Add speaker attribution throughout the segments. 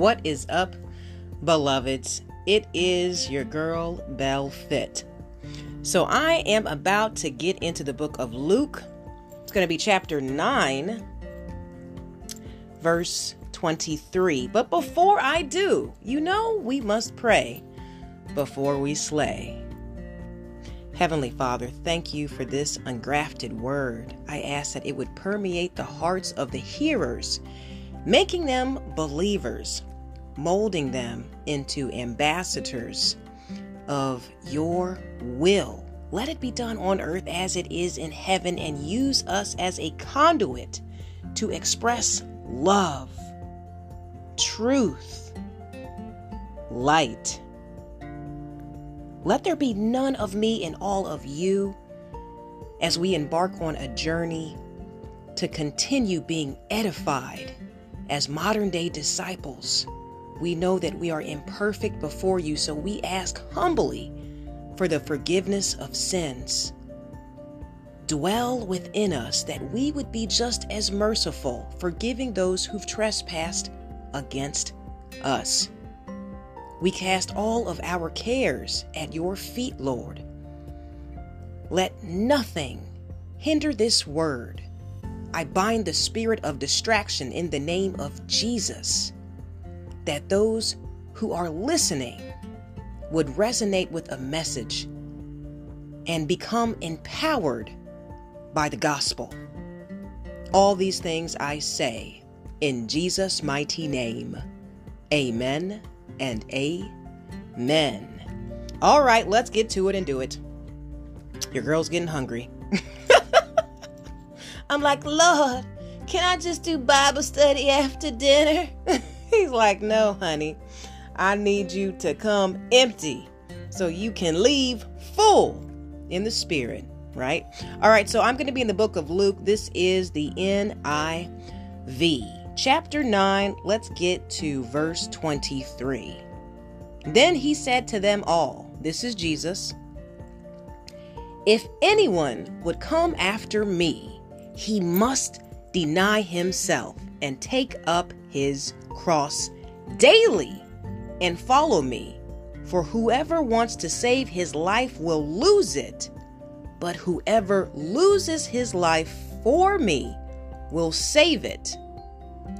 Speaker 1: What is up, beloveds? It is your girl, Belle Fit. So I am about to get into the book of Luke. It's going to be chapter 9, verse 23. But before I do, you know we must pray before we slay. Heavenly Father, thank you for this engrafted word. I ask that it would permeate the hearts of the hearers, making them believers, molding them into ambassadors of your will. Let it be done on earth as it is in heaven and use us as a conduit to express love, truth, light. Let there be none of me and all of you as we embark on a journey to continue being edified as modern day disciples. We know that we are imperfect before you, so we ask humbly for the forgiveness of sins. Dwell within us that we would be just as merciful, forgiving those who've trespassed against us. We cast all of our cares at your feet, Lord. Let nothing hinder this word. I bind the spirit of distraction in the name of Jesus, that those who are listening would resonate with a message and become empowered by the gospel. All these things I say in Jesus' mighty name. Amen and amen. All right, let's get to it and do it. Your girl's getting hungry. I'm like, Lord, can I just do Bible study after dinner? He's like, No, honey. I need you to come empty so you can leave full in the spirit, right? All right, so I'm going to be in the book of Luke. This is the NIV. Chapter 9, let's get to verse 23. Then he said to them all, This is Jesus. If anyone would come after me, he must deny himself and take up his cross daily and follow me. For whoever wants to save his life will lose it, but whoever loses his life for me will save it.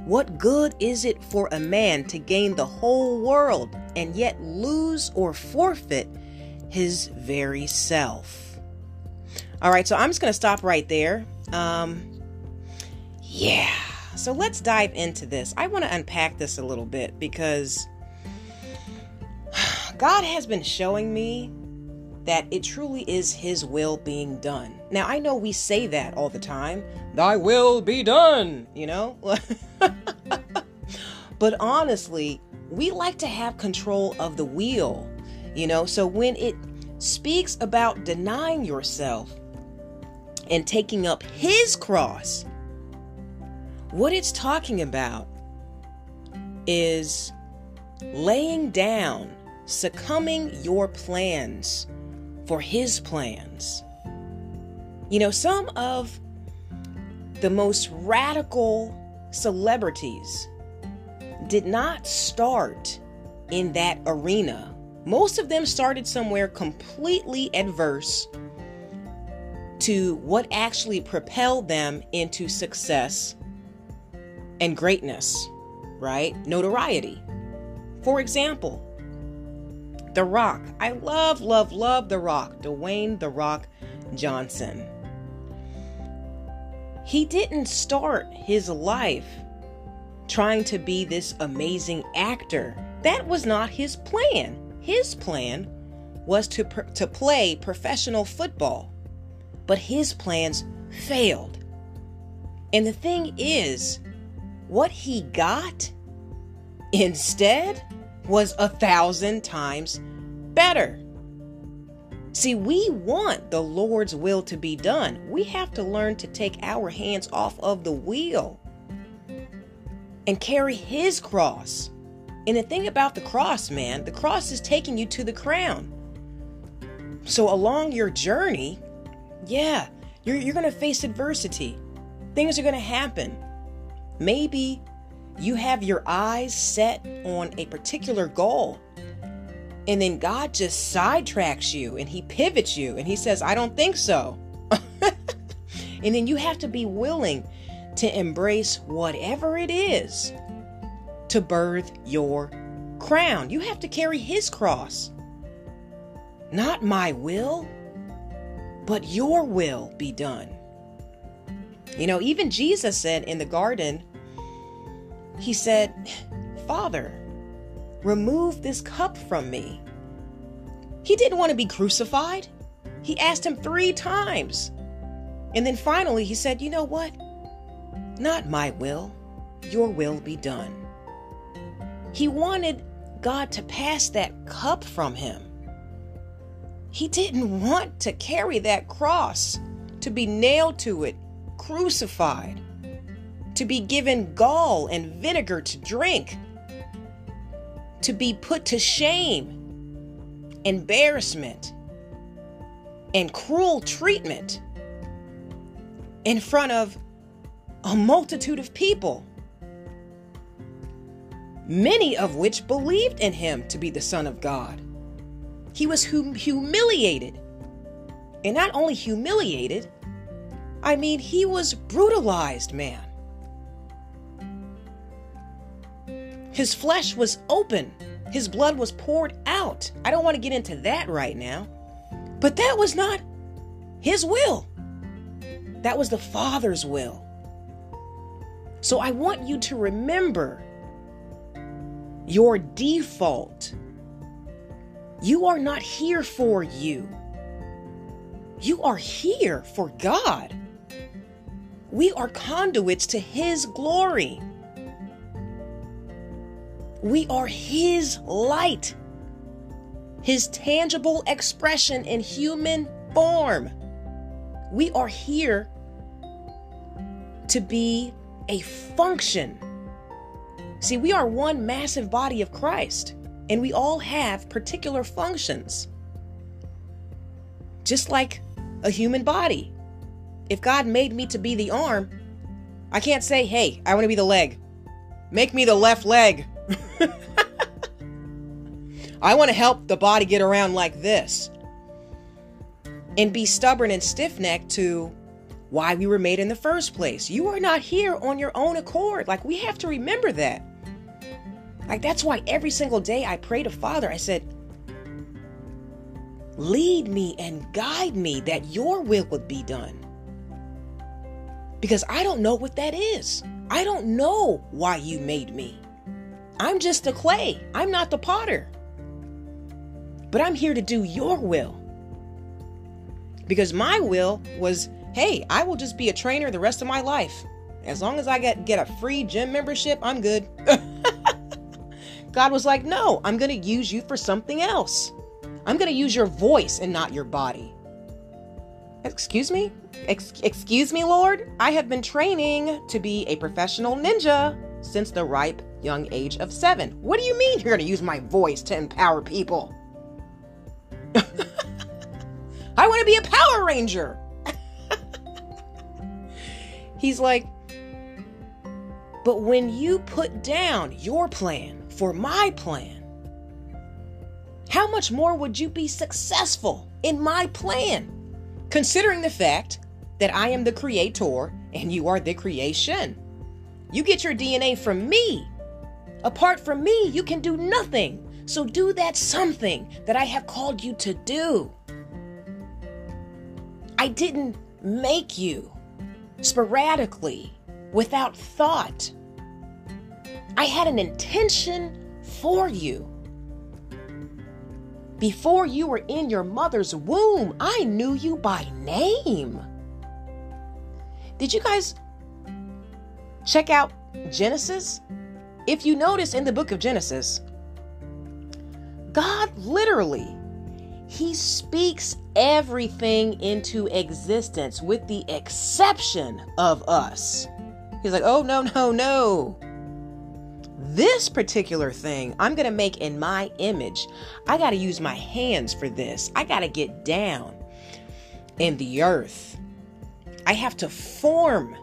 Speaker 1: What good is it for a man to gain the whole world and yet lose or forfeit his very self? All right, so I'm just going to stop right there. Um, yeah, so let's dive into this. I want to unpack this a little bit because God has been showing me that it truly is His will being done. Now, I know we say that all the time Thy will be done, you know? but honestly, we like to have control of the wheel, you know? So when it speaks about denying yourself and taking up His cross, what it's talking about is laying down, succumbing your plans for His plans. You know, some of the most radical celebrities did not start in that arena. Most of them started somewhere completely adverse to what actually propelled them into success and greatness, right? Notoriety. For example, The Rock. I love, love, love The Rock, Dwayne The Rock Johnson. He didn't start his life trying to be this amazing actor. That was not his plan. His plan was to, to play professional football, but his plans failed. And the thing is, what he got instead was a thousand times better. See, we want the Lord's will to be done. We have to learn to take our hands off of the wheel and carry His cross. And the thing about the cross, man, the cross is taking you to the crown. So, along your journey, yeah, you're, you're going to face adversity. Things are going to happen. Maybe You have your eyes set on a particular goal. And then God just sidetracks you and he pivots you and he says, I don't think so. and then you have to be willing to embrace whatever it is to birth your crown. You have to carry his cross. Not my will, but your will be done. You know, even Jesus said in the garden, He said, Father, remove this cup from me. He didn't want to be crucified. He asked him three times. And then finally, he said, You know what? Not my will, your will be done. He wanted God to pass that cup from him. He didn't want to carry that cross, to be nailed to it, crucified, to be given gall and vinegar to drink, to be put to shame, embarrassment, and cruel treatment in front of a multitude of people, many of which believed in him to be the Son of God. He was hum- humiliated. And not only humiliated, I mean, he was brutalized, man. His flesh was open, his blood was poured out. I don't want to get into that right now. But that was not his will, that was the Father's will. So I want you to remember your default. You are not here for you. You are here for God. We are conduits to His glory. We are His light, His tangible expression in human form. We are here to be a function. See, we are one massive body of Christ, and we all have particular functions. Just like a human body. If God made me to be the arm, I can't say, hey, I want to be the leg. Make me the left leg. I want to help the body get around like this. And be stubborn and stiff necked to why we were made in the first place. You are not here on your own accord. Like, we have to remember that. Like, that's why every single day I pray to Father, I said, lead me and guide me that your will would be done. Because I don't know what that is. I don't know why you made me. I'm just the clay, I'm not the potter. But I'm here to do your will. Because my will was hey, I will just be a trainer the rest of my life. As long as I get, get a free gym membership, I'm good. God was like, no, I'm going to use you for something else. I'm going to use your voice and not your body. Excuse me? Ex- excuse me, Lord? I have been training to be a professional ninja since the ripe young age of seven. What do you mean you're going to use my voice to empower people? I want to be a Power Ranger. He's like, but when you put down your plan for my plan, how much more would you be successful in my plan? Considering the fact that I am the creator and you are the creation. You get your DNA from me. Apart from me, you can do nothing. So do that something that I have called you to do. I didn't make you sporadically, without thought. I had an intention for you. Before you were in your mother's womb, I knew you by name. Did you guys check out Genesis? If you notice in the book of Genesis, God literally he speaks everything into existence with the exception of us. He's like, oh, no, no, no. This particular thing I'm going to make in my image. I got to use my hands for this. I got to get down in the earth. I have to form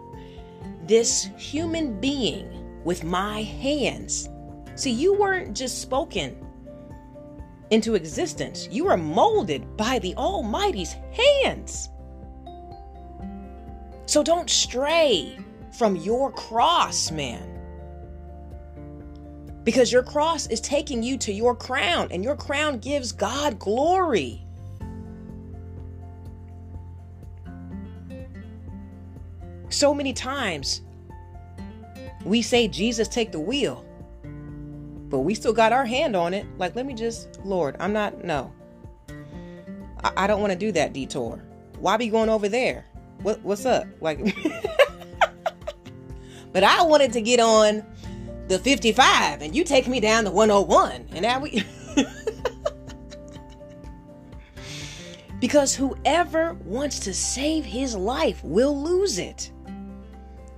Speaker 1: this human being with my hands. See, you weren't just spoken into existence, you were molded by the Almighty's hands. So don't stray from your cross, man. Because your cross is taking you to your crown, and your crown gives God glory. So many times we say, Jesus, take the wheel, but we still got our hand on it. Like, let me just, Lord, I'm not, no. I, I don't want to do that detour. Why be going over there? What, what's up? Like, but I wanted to get on the 55 and you take me down the 101 and now we because whoever wants to save his life will lose it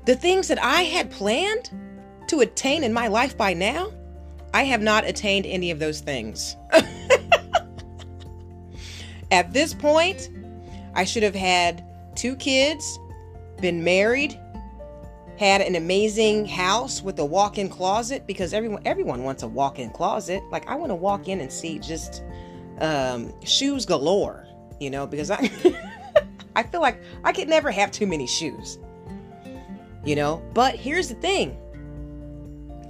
Speaker 1: the things that i had planned to attain in my life by now i have not attained any of those things at this point i should have had two kids been married had an amazing house with a walk-in closet because everyone everyone wants a walk-in closet. Like I want to walk in and see just um, shoes galore, you know, because I I feel like I could never have too many shoes. You know, but here's the thing.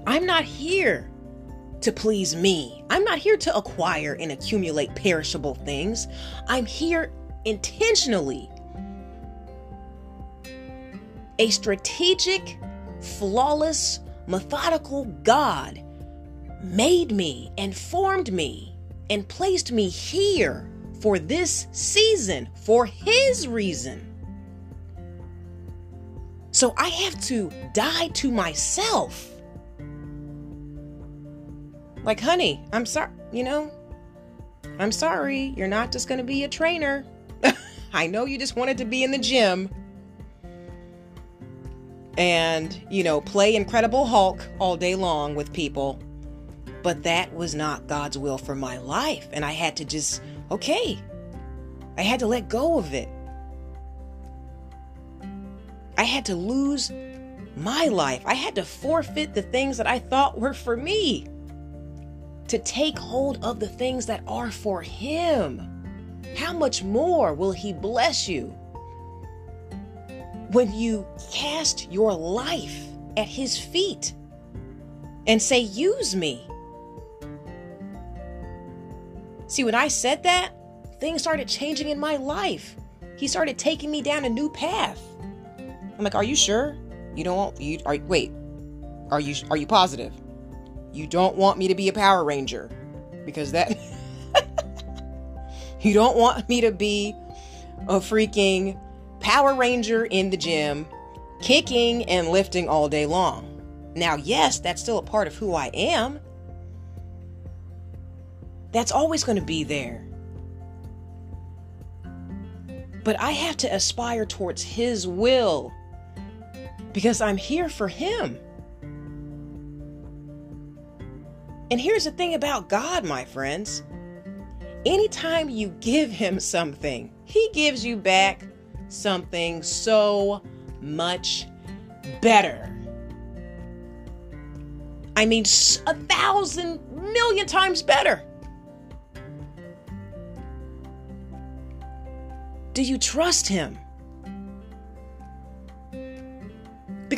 Speaker 1: I'm not here to please me. I'm not here to acquire and accumulate perishable things. I'm here intentionally a strategic, flawless, methodical God made me and formed me and placed me here for this season for His reason. So I have to die to myself. Like, honey, I'm sorry, you know, I'm sorry, you're not just gonna be a trainer. I know you just wanted to be in the gym and, you know, play Incredible Hulk all day long with people. But that was not God's will for my life. And I had to just, okay, I had to let go of it. I had to lose my life. I had to forfeit the things that I thought were for me to take hold of the things that are for Him. How much more will He bless you? when you cast your life at his feet and say, Use me. See, when I said that, things started changing in my life. He started taking me down a new path. I'm like, Are you sure? You don't want you are wait. Are you are you positive? You don't want me to be a Power Ranger because that you don't want me to be a freaking Power Ranger in the gym, kicking and lifting all day long. Now, yes, that's still a part of who I am. That's always going to be there. But I have to aspire towards His will because I'm here for Him. And here's the thing about God, my friends anytime you give Him something, He gives you back something so much better. I mean, a thousand million times better. Do you trust him?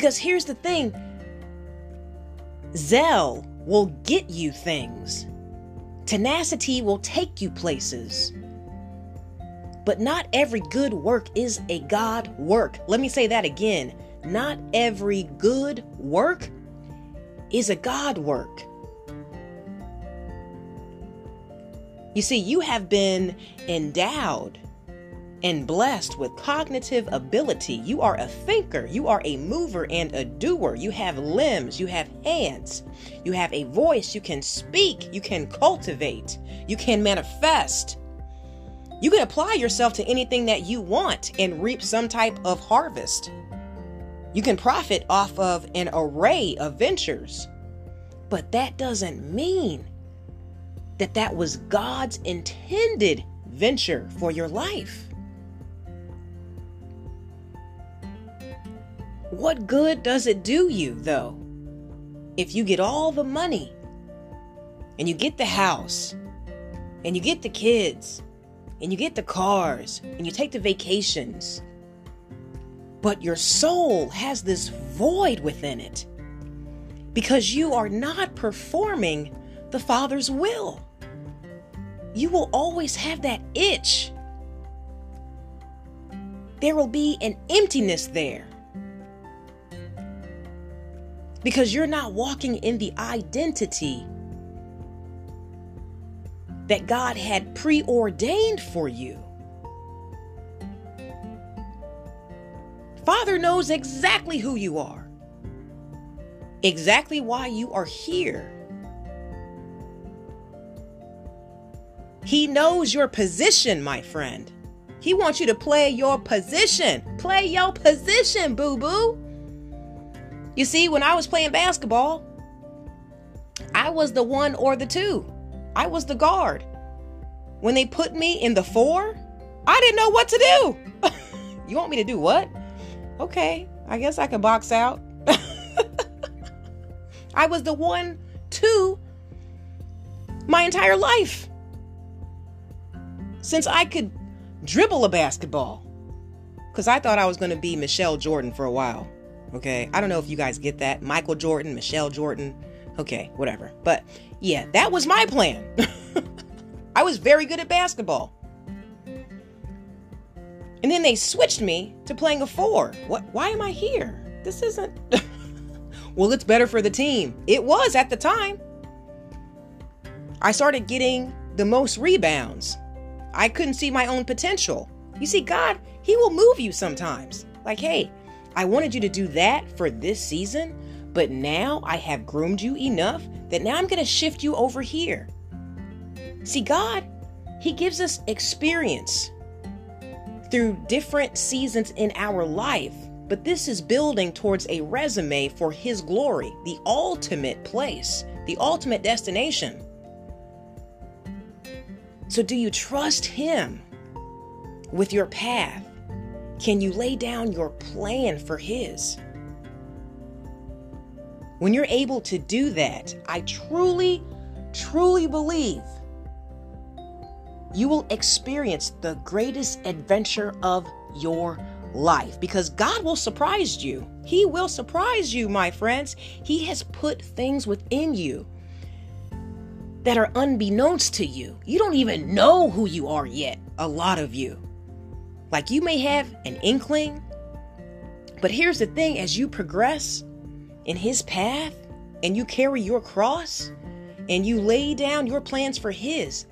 Speaker 1: Because here's the thing zeal will get you things, tenacity will take you places. But not every good work is a God work. Let me say that again. Not every good work is a God work. You see, you have been endowed and blessed with cognitive ability. You are a thinker, you are a mover and a doer. You have limbs, you have hands, you have a voice, you can speak, you can cultivate, you can manifest. You can apply yourself to anything that you want and reap some type of harvest. You can profit off of an array of ventures. But that doesn't mean that that was God's intended venture for your life. What good does it do you, though? if you get all the money and you get the house and you get the kids and you get the cars and you take the vacations, but your soul has this void within it because you are not performing the Father's will. You will always have that itch. There will be an emptiness there because you're not walking in the identity that God had preordained for you. Father knows exactly who you are, exactly why you are here. He knows your position, my friend. He wants you to play your position. Play your position, boo boo. You see, when I was playing basketball, I was the one or the two. I was the guard. When they put me in the four, I didn't know what to do. you want me to do what? Okay, I guess I can box out. I was the one, two, my entire life. Since I could dribble a basketball. Because I thought I was going to be Michelle Jordan for a while. Okay. I don't know if you guys get that. Michael Jordan, Michelle Jordan. Okay, whatever. But yeah, that was my plan. I was very good at basketball. And then they switched me to playing a four. What why am I here? This isn't Well, it's better for the team. It was at the time. I started getting the most rebounds. I couldn't see my own potential. You see, God, He will move you sometimes. Like, hey, I wanted you to do that for this season, but now I have groomed you enough that now I'm going to shift you over here. See, God, He gives us experience through different seasons in our life, but this is building towards a resume for His glory, the ultimate place, the ultimate destination. So, do you trust Him with your path? Can you lay down your plan for His? When you're able to do that, I truly, truly believe you will experience the greatest adventure of your life because God will surprise you. He will surprise you, my friends. He has put things within you that are unbeknownst to you. You don't even know who you are yet, a lot of you. Like you may have an inkling, but here's the thing as you progress in His path and you carry your cross and you lay down your plans for His,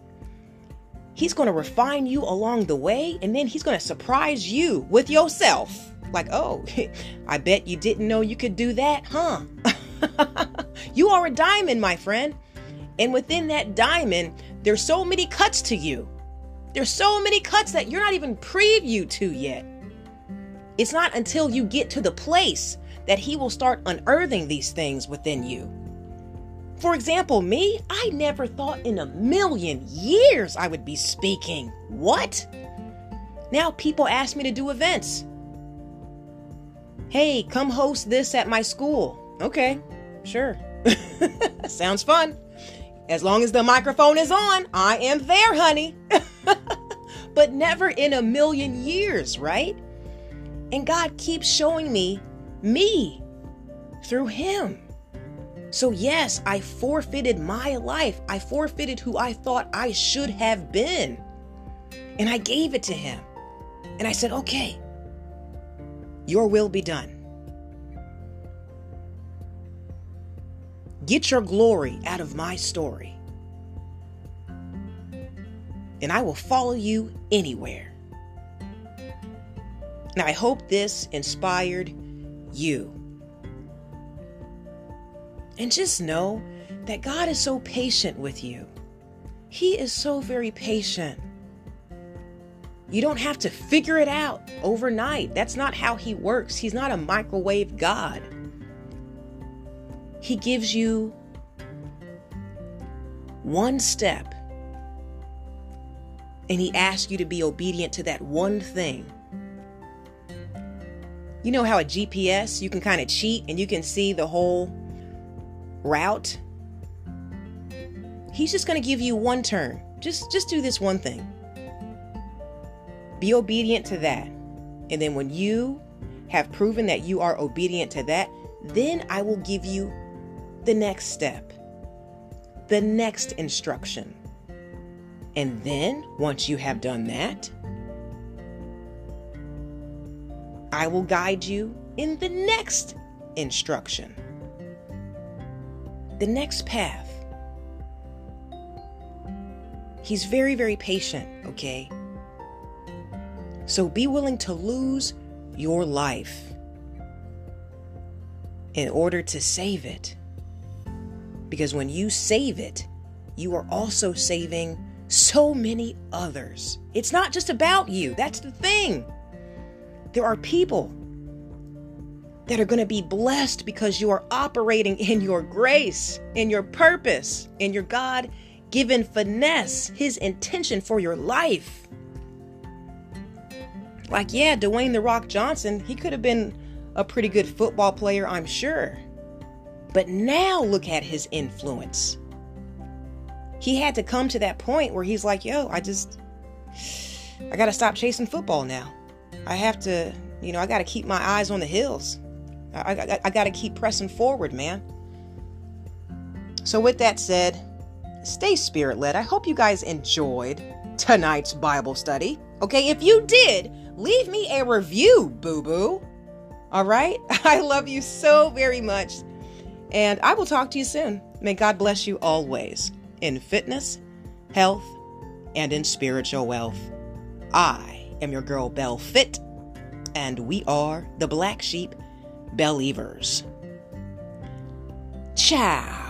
Speaker 1: He's going to refine you along the way and then He's going to surprise you with yourself. Like, oh, I bet you didn't know you could do that, huh? you are a diamond, my friend. And within that diamond, there's so many cuts to you. There's so many cuts that you're not even preview to yet. It's not until you get to the place that he will start unearthing these things within you. For example, me, I never thought in a million years I would be speaking. What? Now people ask me to do events. Hey, come host this at my school. Okay, sure. Sounds fun. As long as the microphone is on, I am there, honey. but never in a million years, right? And God keeps showing me me through Him. So, yes, I forfeited my life. I forfeited who I thought I should have been. And I gave it to Him. And I said, okay, your will be done. Get your glory out of my story. And I will follow you anywhere. Now, I hope this inspired you. And just know that God is so patient with you. He is so very patient. You don't have to figure it out overnight. That's not how He works. He's not a microwave God. He gives you one step and He asks you to be obedient to that one thing. You know how a GPS, you can kind of cheat and you can see the whole route, he's just going to give you one turn. Just just do this one thing. Be obedient to that. And then when you have proven that you are obedient to that, then I will give you the next step, the next instruction. And then, once you have done that, I will guide you in the next instruction, the next path. He's very, very patient, okay? So be willing to lose your life in order to save it. Because when you save it, you are also saving so many others. It's not just about you. That's the thing. There are people that are going to be blessed because you are operating in your grace, in your purpose, in your God given finesse, His intention for your life. Like, yeah, Dwayne The Rock Johnson, he could have been a pretty good football player, I'm sure. But now look at his influence. He had to come to that point where he's like, yo, I just, I got to stop chasing football now. I have to, you know, I got to keep my eyes on the hills. I, I, I got to keep pressing forward, man. So, with that said, stay spirit led. I hope you guys enjoyed tonight's Bible study. Okay, if you did, leave me a review, boo boo. All right? I love you so very much. And I will talk to you soon. May God bless you always in fitness, health, and in spiritual wealth. I am your girl, Belle Fit, and we are the Black Sheep Believers. Ciao.